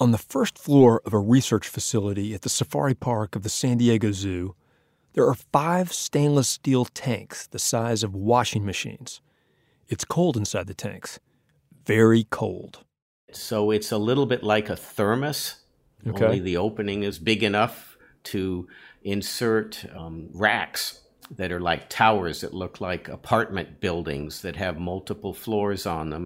On the first floor of a research facility at the safari park of the San Diego Zoo, there are five stainless steel tanks the size of washing machines. It's cold inside the tanks. Very cold. So it's a little bit like a thermos, Okay. only the opening is big enough to insert um, racks that are like towers that look like apartment buildings that have multiple floors on them.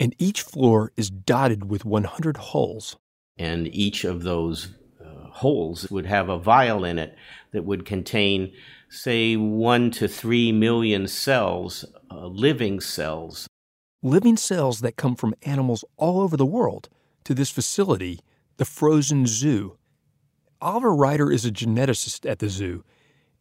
And each floor is dotted with 100 holes. And each of those uh, holes would have a vial in it that would contain, say, one to three million cells, uh, living cells. Living cells that come from animals all over the world to this facility, the Frozen Zoo. Oliver Ryder is a geneticist at the zoo,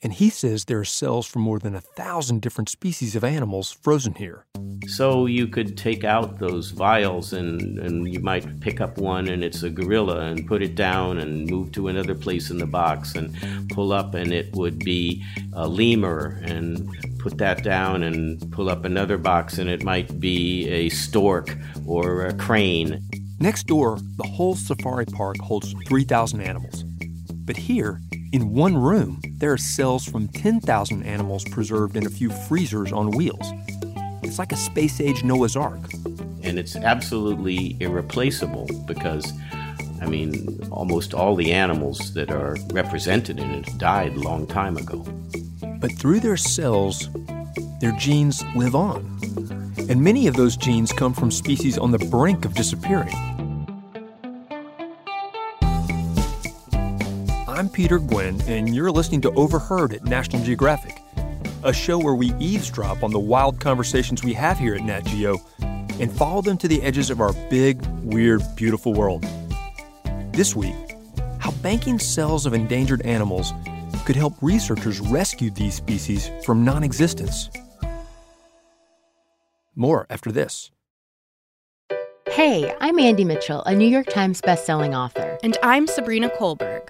and he says there are cells from more than a thousand different species of animals frozen here. So you could take out those vials and, and you might pick up one and it's a gorilla and put it down and move to another place in the box and pull up and it would be a lemur and put that down and pull up another box and it might be a stork or a crane. Next door, the whole safari park holds 3,000 animals. But here, in one room, there are cells from 10,000 animals preserved in a few freezers on wheels. It's like a space age Noah's Ark. And it's absolutely irreplaceable because, I mean, almost all the animals that are represented in it died a long time ago. But through their cells, their genes live on. And many of those genes come from species on the brink of disappearing. Peter Gwin, and you're listening to Overheard at National Geographic, a show where we eavesdrop on the wild conversations we have here at Nat Geo and follow them to the edges of our big, weird, beautiful world. This week, how banking cells of endangered animals could help researchers rescue these species from non existence. More after this. Hey, I'm Andy Mitchell, a New York Times bestselling author. And I'm Sabrina Kohlberg,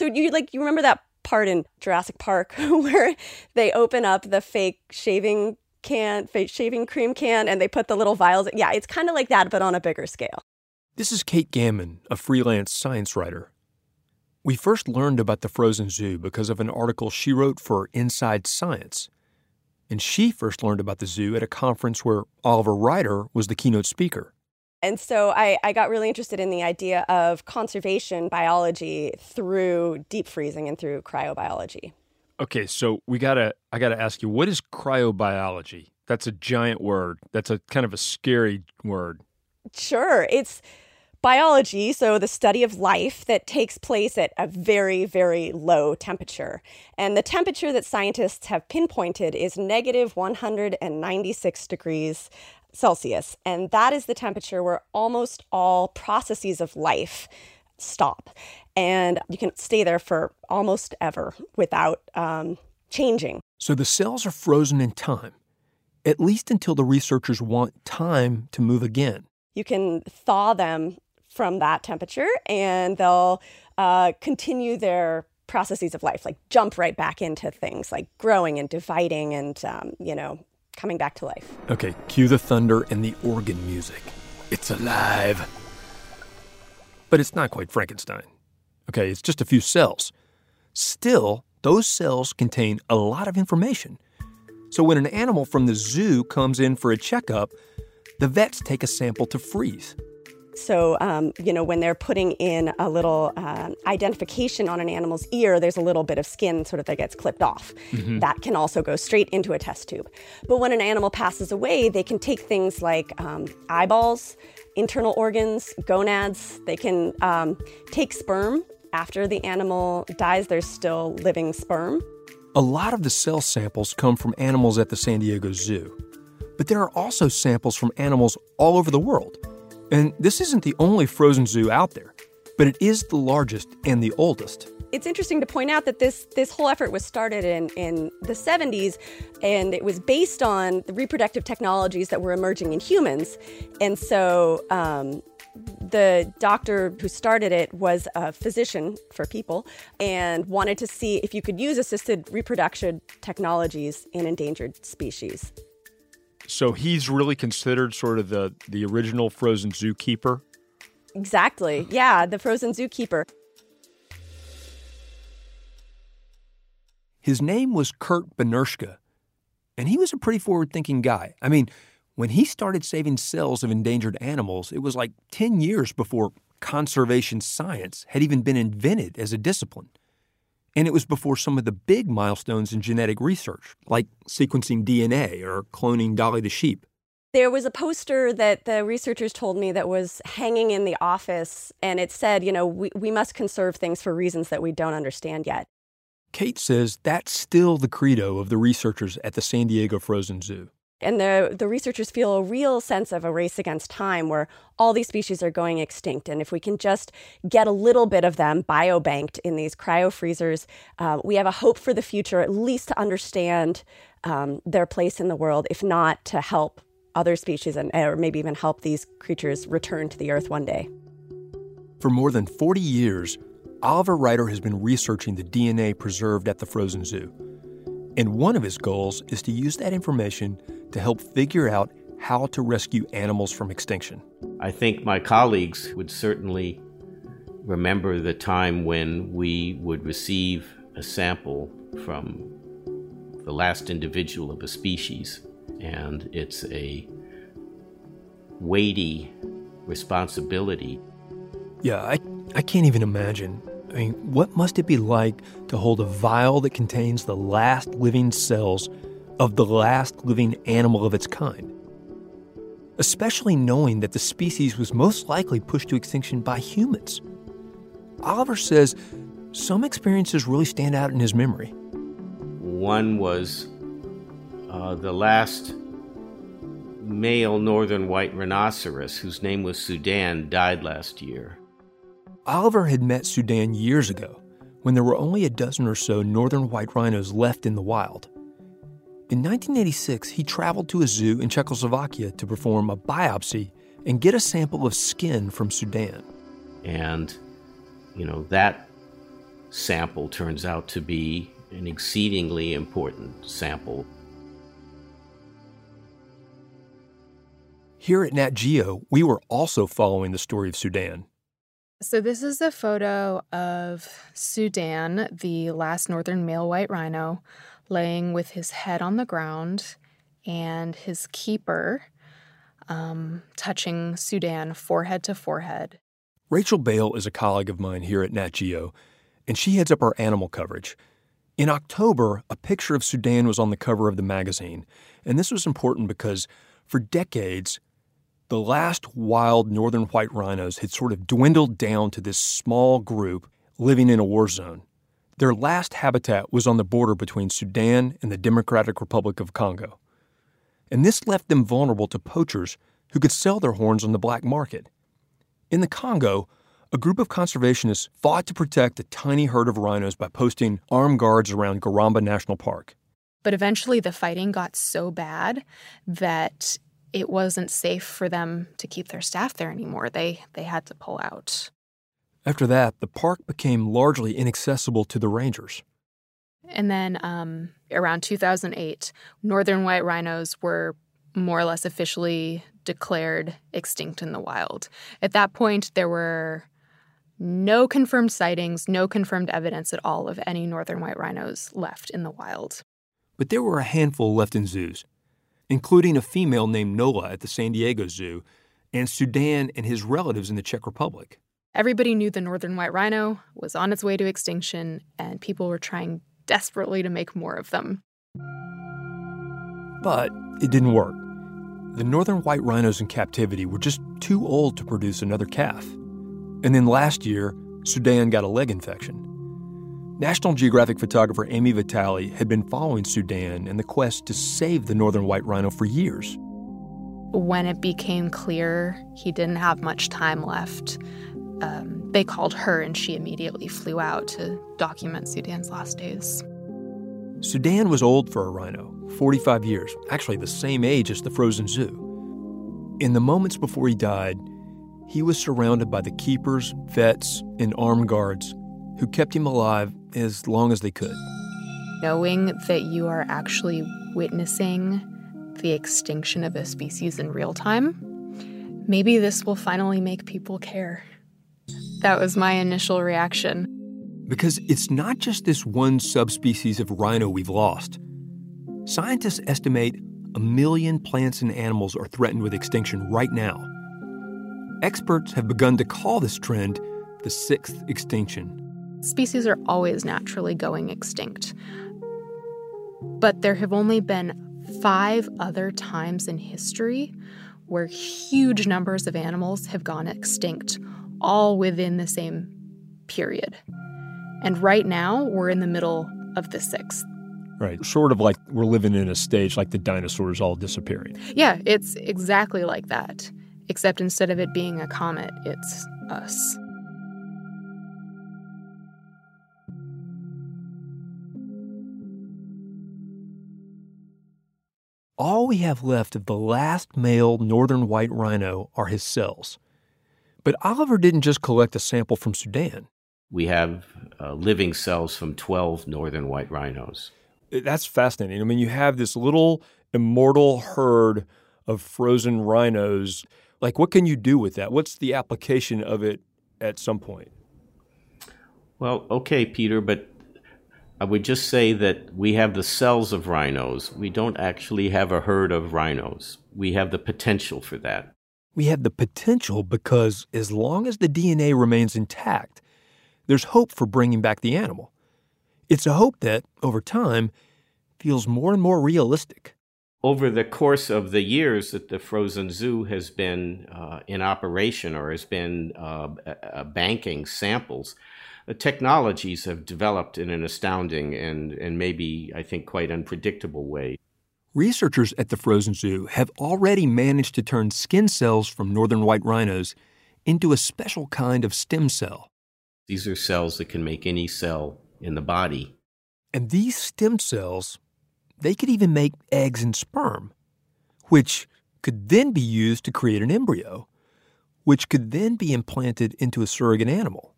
So you like you remember that part in Jurassic Park where they open up the fake shaving can, fake shaving cream can, and they put the little vials. Yeah, it's kind of like that, but on a bigger scale. This is Kate Gammon, a freelance science writer. We first learned about the frozen zoo because of an article she wrote for Inside Science. And she first learned about the zoo at a conference where Oliver Ryder was the keynote speaker. And so I, I got really interested in the idea of conservation biology through deep freezing and through cryobiology. Okay, so we gotta I gotta ask you, what is cryobiology? That's a giant word. That's a kind of a scary word. Sure, it's biology, so the study of life that takes place at a very, very low temperature. And the temperature that scientists have pinpointed is negative 196 degrees Celsius. And that is the temperature where almost all processes of life stop. And you can stay there for almost ever without um, changing. So the cells are frozen in time, at least until the researchers want time to move again. you can thaw them from that temperature and they'll uh, continue their processes of life like jump right back into things like growing and dividing and um, you know coming back to life Okay, cue the thunder and the organ music. It's alive. But it's not quite Frankenstein. Okay, it's just a few cells. Still, those cells contain a lot of information. So when an animal from the zoo comes in for a checkup, the vets take a sample to freeze. So um, you know when they're putting in a little uh, identification on an animal's ear there's a little bit of skin sort of that gets clipped off. That can also go straight into a test tube. But when an animal passes away they can take things like um, eyeballs internal organs gonads. They can um, take sperm. After the animal dies there's still living sperm. A lot of the cell samples come from animals at the San Diego Zoo, but there are also samples from animals all over the world. And this isn't the only frozen zoo out there, but it is the largest and the oldest. It's interesting to point out that this this whole effort was started in, in the 70s and it was based on the reproductive technologies that were emerging in humans. And so um, the doctor who started it was a physician for people and wanted to see if you could use assisted reproduction technologies in endangered species. So he's really considered sort of the, the original frozen zookeeper? Exactly. Yeah, the frozen zookeeper. His name was Kurt Benirschke, and he was a pretty forward thinking guy. I mean, when he started saving cells of endangered animals, it was like 10 years before conservation science had even been invented as a discipline. And it was before some of the big milestones in genetic research, like sequencing DNA or cloning Dolly the sheep. There was a poster that the researchers told me that was hanging in the office, and it said, you know, we, we must conserve things for reasons that we don't understand yet. Kate says that's still the credo of the researchers at the San Diego Frozen Zoo. And the, the researchers feel a real sense of a race against time where all these species are going extinct. And if we can just get a little bit of them biobanked in these cryo freezers, uh, we have a hope for the future, at least to understand um, their place in the world, if not to help other species and or maybe even help these creatures return to the earth one day. For more than 40 years, Oliver Ryder has been researching the DNA preserved at the frozen zoo. And one of his goals is to use that information to help figure out how to rescue animals from extinction. I think my colleagues would certainly remember the time when we would receive a sample from the last individual of a species, and it's a weighty responsibility. Yeah, I, I can't even imagine I mean, what must it be like to hold a vial that contains the last living cells of the last living animal of its kind? Especially knowing that the species was most likely pushed to extinction by humans. Oliver says some experiences really stand out in his memory. One was uh, the last male northern white rhinoceros, whose name was Sudan, died last year. Oliver had met Sudan years ago when there were only a dozen or so northern white rhinos left in the wild. In 1986, he traveled to a zoo in Czechoslovakia to perform a biopsy and get a sample of skin from Sudan. And, you know, that sample turns out to be an exceedingly important sample. Here at Nat Geo, we were also following the story of Sudan. So, this is a photo of Sudan, the last northern male white rhino, laying with his head on the ground and his keeper um, touching Sudan forehead to forehead. Rachel Bale is a colleague of mine here at Nat Geo, and she heads up our animal coverage. In October, a picture of Sudan was on the cover of the magazine, and this was important because for decades, the last wild northern white rhinos had sort of dwindled down to this small group living in a war zone. Their last habitat was on the border between Sudan and the Democratic Republic of Congo. And this left them vulnerable to poachers who could sell their horns on the black market. In the Congo, a group of conservationists fought to protect a tiny herd of rhinos by posting armed guards around Garamba National Park. But eventually, the fighting got so bad that it wasn't safe for them to keep their staff there anymore. They they had to pull out. After that, the park became largely inaccessible to the rangers. And then um, around 2008, northern white rhinos were more or less officially declared extinct in the wild. At that point, there were no confirmed sightings, no confirmed evidence at all of any northern white rhinos left in the wild. But there were a handful left in zoos including a female named Nola at the San Diego Zoo, and Sudan and his relatives in the Czech Republic. Everybody knew the northern white rhino was on its way to extinction, and people were trying desperately to make more of them. But it didn't work. The northern white rhinos in captivity were just too old to produce another calf. And then last year, Sudan got a leg infection. National Geographic photographer Ami Vitale had been following Sudan and the quest to save the northern white rhino for years. when it became clear he didn't have much time left, um, they called her and she immediately flew out to document Sudan's last days. Sudan was old for a rhino, 45 years, actually the same age as the frozen zoo. In the moments before he died, he was surrounded by the keepers, vets, and armed guards who kept him alive as long as they could. Knowing that you are actually witnessing the extinction of a species in real time, maybe this will finally make people care. That was my initial reaction. Because it's not just this one subspecies of rhino we've lost. Scientists estimate a million plants and animals are threatened with extinction right now. Experts have begun to call this trend the sixth extinction. Species are always naturally going extinct. But there have only been five other times in history where huge numbers of animals have gone extinct, all within the same period. And right now, we're in the middle of the sixth. Right. Sort of like we're living in a stage like the dinosaurs all disappearing. Yeah, it's exactly like that. Except instead of it being a comet, it's us. All we have left of the last male northern white rhino are his cells. But Oliver didn't just collect a sample from Sudan. We have uh, living cells from 12 northern white rhinos. That's fascinating. I mean, you have this little immortal herd of frozen rhinos. Like, what can you do with that? What's the application of it at some point? Well, okay, Peter, but I would just say that we have the cells of rhinos. We don't actually have a herd of rhinos. We have the potential for that. We have the potential because as long as the DNA remains intact, there's hope for bringing back the animal. It's a hope that, over time, feels more and more realistic. Over the course of the years that the frozen zoo has been uh, in operation or has been uh, uh, banking samples, technologies have developed in an astounding and, and maybe, I think, quite unpredictable way. Researchers at the Frozen Zoo have already managed to turn skin cells from northern white rhinos into a special kind of stem cell. These are cells that can make any cell in the body. And these stem cells, they could even make eggs and sperm, which could then be used to create an embryo, which could then be implanted into a surrogate animal.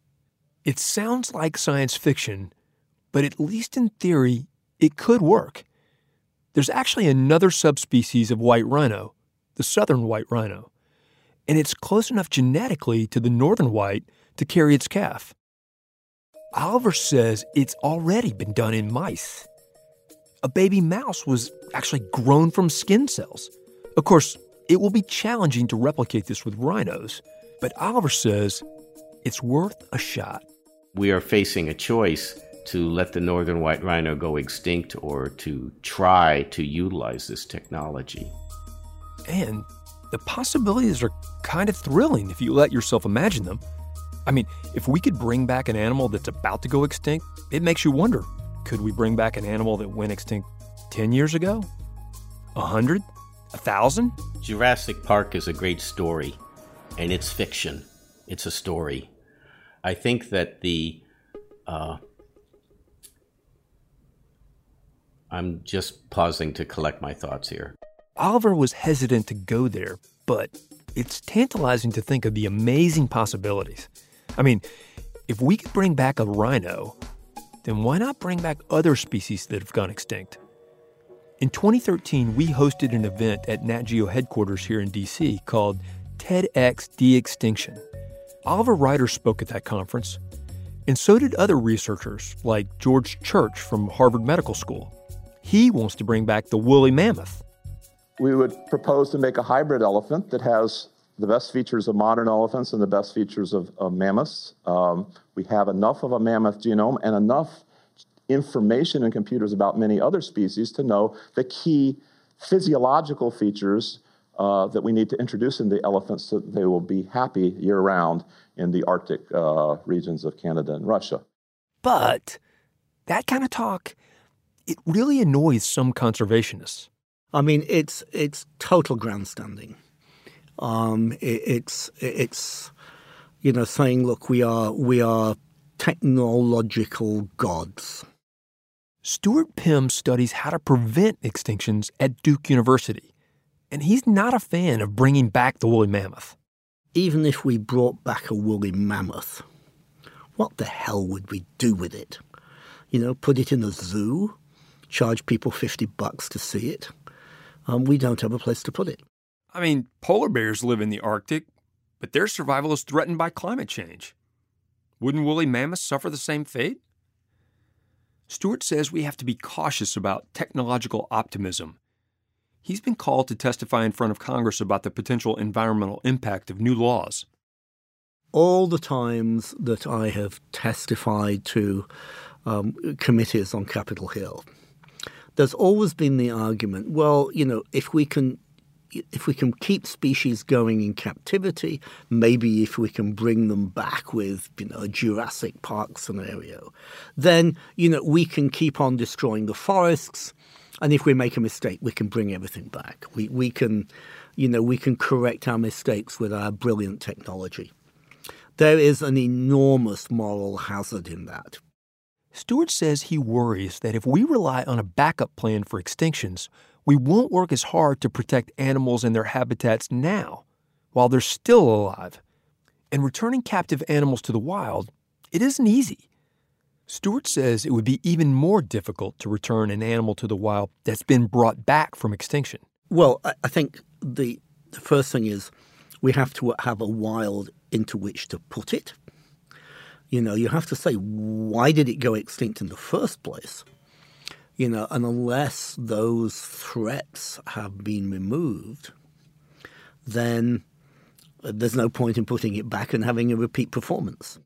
It sounds like science fiction, but at least in theory, it could work. There's actually another subspecies of white rhino, the southern white rhino, and it's close enough genetically to the northern white to carry its calf. Oliver says it's already been done in mice. A baby mouse was actually grown from skin cells. Of course, it will be challenging to replicate this with rhinos, but Oliver says it's worth a shot we are facing a choice to let the northern white rhino go extinct or to try to utilize this technology. And the possibilities are kind of thrilling if you let yourself imagine them. I mean, if we could bring back an animal that's about to go extinct, it makes you wonder could we bring back an animal that went extinct 10 years ago? A hundred? A thousand? Jurassic Park is a great story, and it's fiction. It's a story. I think that the uh, I'm just pausing to collect my thoughts here. Oliver was hesitant to go there, but it's tantalizing to think of the amazing possibilities. I mean, if we could bring back a rhino, then why not bring back other species that have gone extinct? In 2013, we hosted an event at Nat Geo headquarters here in DC called TEDx De Extinction. Oliver Ryder spoke at that conference, and so did other researchers like George Church from Harvard Medical School. He wants to bring back the woolly mammoth. We would propose to make a hybrid elephant that has the best features of modern elephants and the best features of, of mammoths. Um, we have enough of a mammoth genome and enough information in computers about many other species to know the key physiological features uh, that we need to introduce in the elephants so that they will be happy year round in the Arctic uh, regions of Canada and Russia. But that kind of talk, it really annoys some conservationists. I mean, it's it's total grandstanding. Um, it, it's it's you know saying, look, we are we are technological gods. Stuart Pimm studies how to prevent extinctions at Duke University, and he's not a fan of bringing back the woolly mammoth. Even if we brought back a woolly mammoth, what the hell would we do with it? You know, put it in a zoo, charge people 50 bucks to see it? Um, we don't have a place to put it. I mean, polar bears live in the Arctic, but their survival is threatened by climate change. Wouldn't woolly mammoths suffer the same fate? Stuart says we have to be cautious about technological optimism. He's been called to testify in front of Congress about the potential environmental impact of new laws. All the times that I have testified to um, committees on Capitol Hill, there's always been the argument well, you know, if we can if we can keep species going in captivity, maybe if we can bring them back with, you know, a Jurassic Park scenario, then, you know, we can keep on destroying the forests. And if we make a mistake, we can bring everything back. We, we can, you know, we can correct our mistakes with our brilliant technology. There is an enormous moral hazard in that. Stuart says he worries that if we rely on a backup plan for extinctions, we won't work as hard to protect animals and their habitats now, while they're still alive. And returning captive animals to the wild, it isn't easy. Stuart says it would be even more difficult to return an animal to the wild that's been brought back from extinction. Well, I think the, the first thing is we have to have a wild into which to put it. You know, you have to say, why did it go extinct in the first place? you know, and unless those threats have been removed, then there's no point in putting it back and having a repeat performance.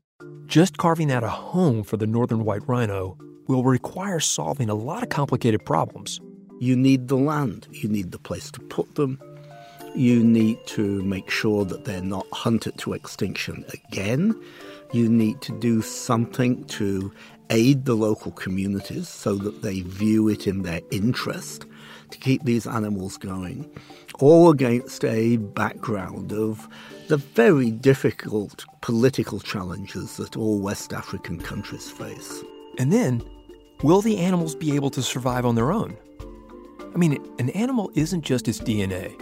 Just carving out a home for the northern white rhino will require solving a lot of complicated problems. You need the land, you need the place to put them, you need to make sure that they're not hunted to extinction again. You need to do something to aid the local communities so that they view it in their interest to keep these animals going, all against a background of the very difficult political challenges that all West African countries face. And then, will the animals be able to survive on their own? I mean, an animal isn't just its DNA.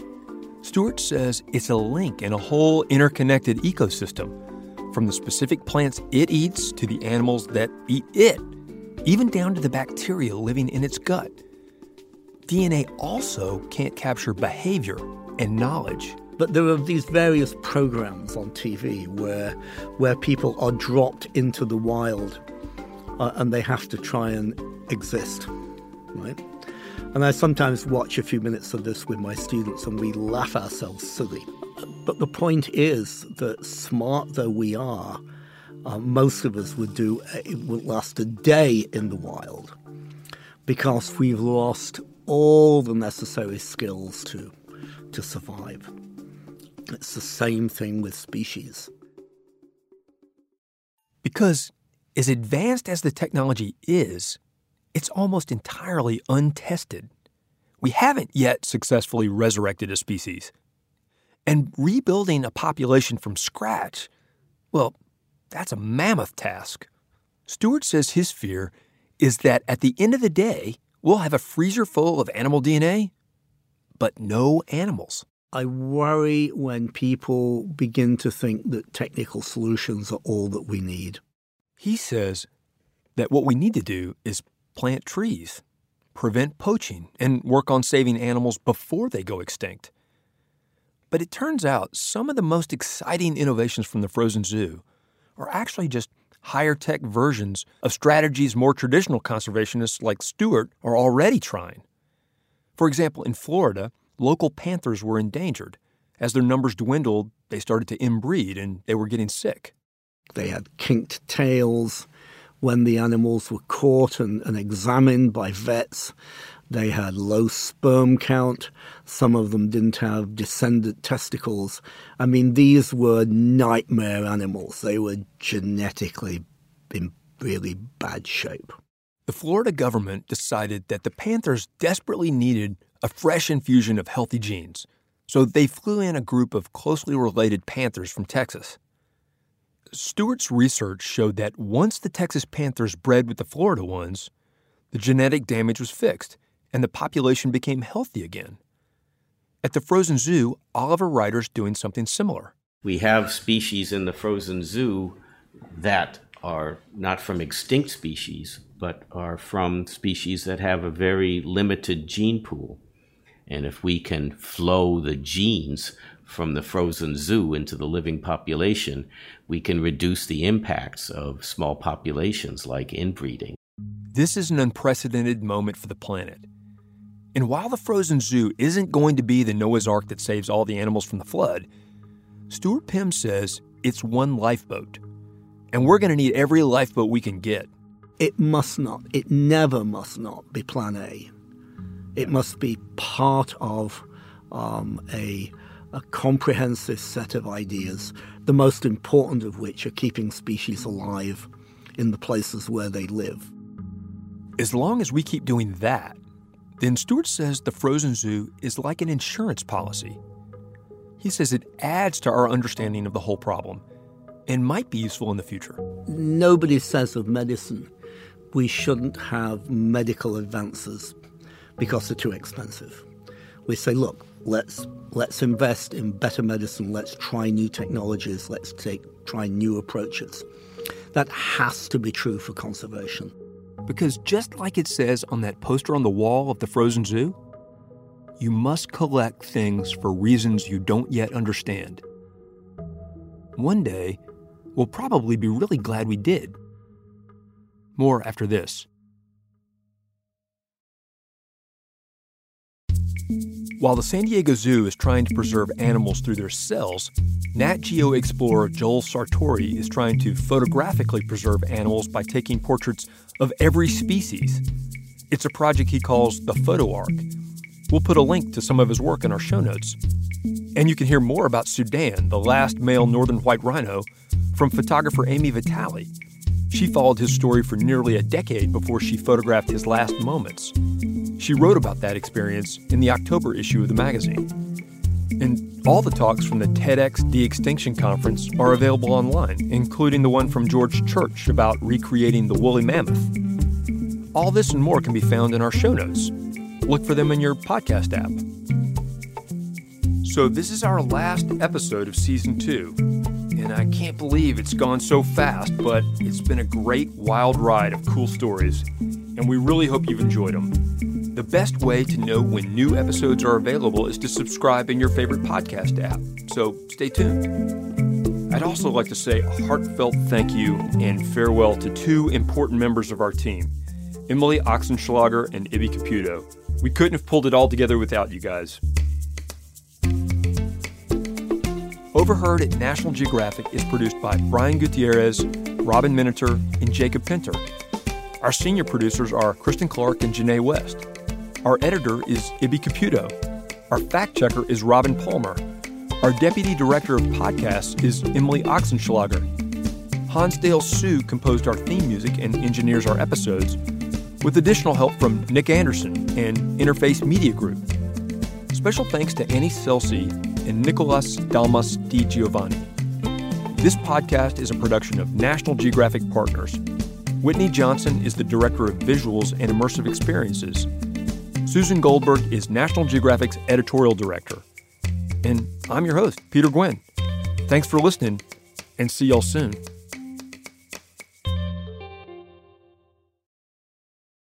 Stuart says it's a link in a whole interconnected ecosystem from the specific plants it eats to the animals that eat it, even down to the bacteria living in its gut. DNA also can't capture behavior and knowledge. But there are these various programs on TV where, where people are dropped into the wild uh, and they have to try and exist, right? And I sometimes watch a few minutes of this with my students and we laugh ourselves silly but the point is that smart though we are, uh, most of us would do it would last a day in the wild because we've lost all the necessary skills to to survive. It's the same thing with species. Because as advanced as the technology is, it's almost entirely untested. We haven't yet successfully resurrected a species. And rebuilding a population from scratch, well, that's a mammoth task. Stuart says his fear is that at the end of the day, we'll have a freezer full of animal DNA, but no animals. I worry when people begin to think that technical solutions are all that we need. He says that what we need to do is plant trees, prevent poaching, and work on saving animals before they go extinct. But it turns out some of the most exciting innovations from the frozen zoo are actually just higher tech versions of strategies more traditional conservationists like Stuart are already trying. For example, in Florida, local panthers were endangered. As their numbers dwindled, they started to inbreed and they were getting sick. They had kinked tails. When the animals were caught and, and examined by vets, they had low sperm count. Some of them didn't have descendant testicles. I mean, these were nightmare animals. They were genetically in really bad shape. The Florida government decided that the panthers desperately needed a fresh infusion of healthy genes. So they flew in a group of closely related panthers from Texas. Stuart's research showed that once the Texas panthers bred with the Florida ones, the genetic damage was fixed and the population became healthy again. At the frozen zoo, Oliver Ryder's doing something similar. We have species in the frozen zoo that are not from extinct species, but are from species that have a very limited gene pool. And if we can flow the genes from the frozen zoo into the living population, we can reduce the impacts of small populations like inbreeding. This is an unprecedented moment for the planet. And while the frozen zoo isn't going to be the Noah's Ark that saves all the animals from the flood, Stuart Pimm says it's one lifeboat. And we're going to need every lifeboat we can get. It must not, it never must not be Plan A. It must be part of um, a, a comprehensive set of ideas, the most important of which are keeping species alive in the places where they live. As long as we keep doing that, then Stuart says the frozen zoo is like an insurance policy. He says it adds to our understanding of the whole problem and might be useful in the future. Nobody says of medicine we shouldn't have medical advances because they're too expensive. We say, look, let's let's invest in better medicine, let's try new technologies, let's take try new approaches. That has to be true for conservation. Because just like it says on that poster on the wall of the frozen zoo, you must collect things for reasons you don't yet understand. One day, we'll probably be really glad we did. More after this. While the San Diego Zoo is trying to preserve animals through their cells, Nat Geo explorer Joel Sartore is trying to photographically preserve animals by taking portraits of every species. It's a project he calls the Photo Ark. We'll put a link to some of his work in our show notes. And you can hear more about Sudan, the last male northern white rhino, from photographer Ami Vitale. She followed his story for nearly a decade before she photographed his last moments. She wrote about that experience in the October issue of the magazine. And all the talks from the TEDx De Extinction Conference are available online, including the one from George Church about recreating the woolly mammoth. All this and more can be found in our show notes. Look for them in your podcast app. So, this is our last episode of season two, and I can't believe it's gone so fast, but it's been a great wild ride of cool stories, and we really hope you've enjoyed them. The best way to know when new episodes are available is to subscribe in your favorite podcast app, so stay tuned. I'd also like to say a heartfelt thank you and farewell to two important members of our team, Emily Ochsenschlager and Ibby Caputo. We couldn't have pulled it all together without you guys. Overheard at National Geographic is produced by Brian Gutierrez, Robin Miniter, and Jacob Pinter. Our senior producers are Kristen Clark and Janae West. Our editor is Ibby Caputo. Our fact checker is Robin Palmer. Our deputy director of podcasts is Emily Ochsenschlager. Hansdale Hsu composed our theme music and engineers our episodes, with additional help from Nick Anderson and Interface Media Group. Special thanks to Annie Celsi and Nicolas Dalmas Di Giovanni. This podcast is a production of National Geographic Partners. Whitney Johnson is the Director of Visuals and Immersive Experiences. Susan Goldberg is National Geographic's Editorial Director. And I'm your host, Peter Gwin. Thanks for listening, and see y'all soon.